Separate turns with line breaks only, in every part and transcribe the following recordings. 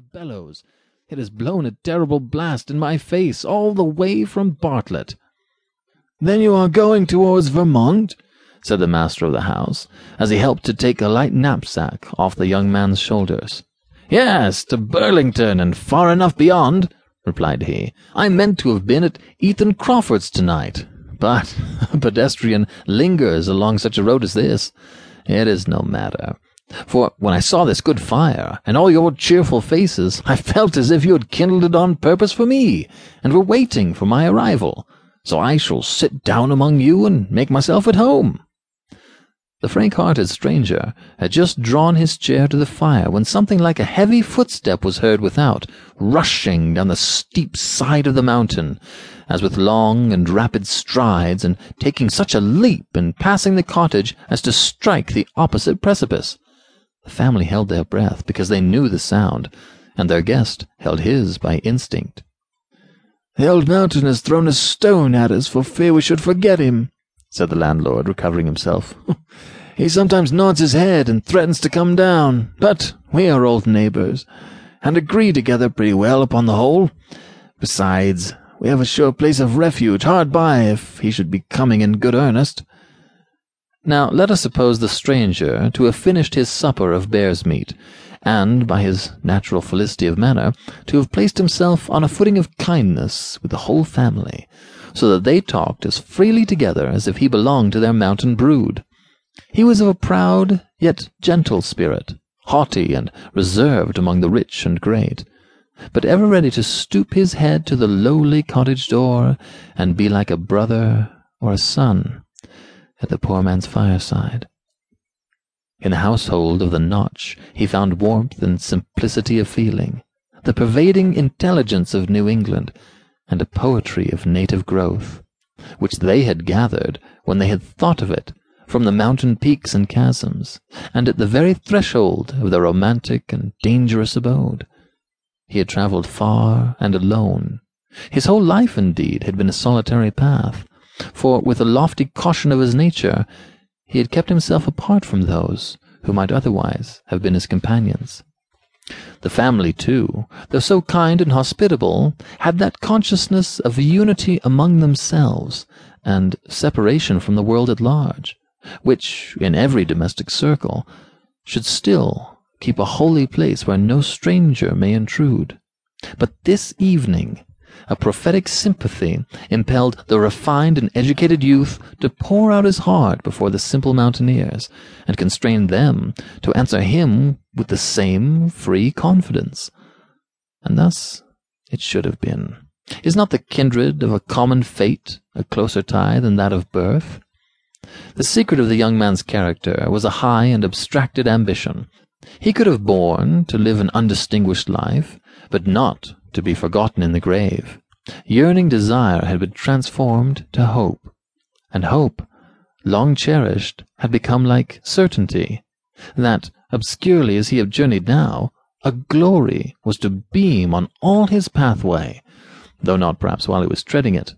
of bellows. It has blown a terrible blast in my face all the way from Bartlett.
Then you are going towards Vermont? said the master of the house, as he helped to take a light knapsack off the young man's shoulders.
Yes, to Burlington, and far enough beyond, replied he. I meant to have been at Ethan Crawford's tonight, but a pedestrian lingers along such a road as this. It is no matter. For when I saw this good fire, and all your cheerful faces, I felt as if you had kindled it on purpose for me, and were waiting for my arrival. So I shall sit down among you and make myself at home. The frank-hearted stranger had just drawn his chair to the fire when something like a heavy footstep was heard without, rushing down the steep side of the mountain, as with long and rapid strides, and taking such a leap in passing the cottage as to strike the opposite precipice. The family held their breath because they knew the sound, and their guest held his by instinct.
The old mountain has thrown a stone at us for fear we should forget him, said the landlord, recovering himself. he sometimes nods his head and threatens to come down, but we are old neighbours, and agree together pretty well upon the whole. Besides, we have a sure place of refuge hard by if he should be coming in good earnest.
Now let us suppose the stranger to have finished his supper of bear's meat, and, by his natural felicity of manner, to have placed himself on a footing of kindness with the whole family, so that they talked as freely together as if he belonged to their mountain brood. He was of a proud yet gentle spirit, haughty and reserved among the rich and great, but ever ready to stoop his head to the lowly cottage door, and be like a brother or a son at the poor man's fireside. In the household of the Notch he found warmth and simplicity of feeling, the pervading intelligence of New England, and a poetry of native growth, which they had gathered when they had thought of it from the mountain peaks and chasms, and at the very threshold of their romantic and dangerous abode. He had travelled far and alone. His whole life, indeed, had been a solitary path, for with the lofty caution of his nature, he had kept himself apart from those who might otherwise have been his companions. The family, too, though so kind and hospitable, had that consciousness of unity among themselves and separation from the world at large, which, in every domestic circle, should still keep a holy place where no stranger may intrude. But this evening a prophetic sympathy impelled the refined and educated youth to pour out his heart before the simple mountaineers, and constrained them to answer him with the same free confidence. And thus it should have been. Is not the kindred of a common fate a closer tie than that of birth? The secret of the young man's character was a high and abstracted ambition. He could have borne to live an undistinguished life, but not to be forgotten in the grave. Yearning desire had been transformed to hope, and hope, long cherished, had become like certainty, that, obscurely as he had journeyed now, a glory was to beam on all his pathway, though not perhaps while he was treading it.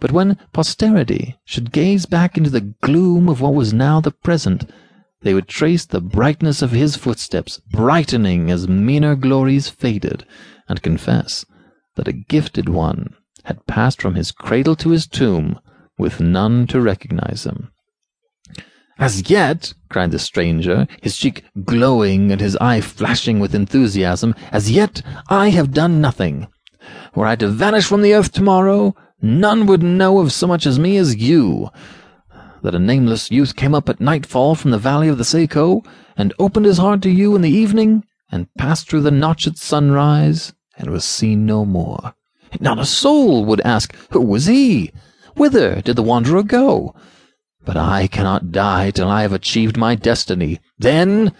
But when posterity should gaze back into the gloom of what was now the present, they would trace the brightness of his footsteps brightening as meaner glories faded, and confess that a gifted one had passed from his cradle to his tomb with none to recognize him. As yet, cried the stranger, his cheek glowing and his eye flashing with enthusiasm, as yet I have done nothing. Were I to vanish from the earth tomorrow, none would know of so much as me as you. That a nameless youth came up at nightfall from the valley of the Saco, and opened his heart to you in the evening, and passed through the notch at sunrise, and was seen no more. Not a soul would ask, Who was he? Whither did the wanderer go? But I cannot die till I have achieved my destiny. Then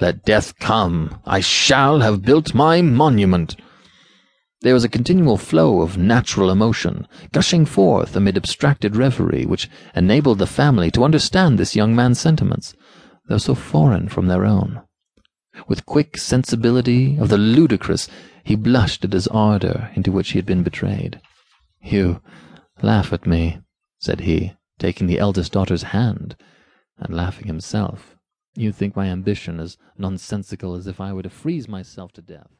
let death come. I shall have built my monument. There was a continual flow of natural emotion, gushing forth amid abstracted reverie, which enabled the family to understand this young man's sentiments, though so foreign from their own. With quick sensibility of the ludicrous, he blushed at his ardour into which he had been betrayed. You laugh at me, said he, taking the eldest daughter's hand, and laughing himself. You think my ambition as nonsensical as if I were to freeze myself to death.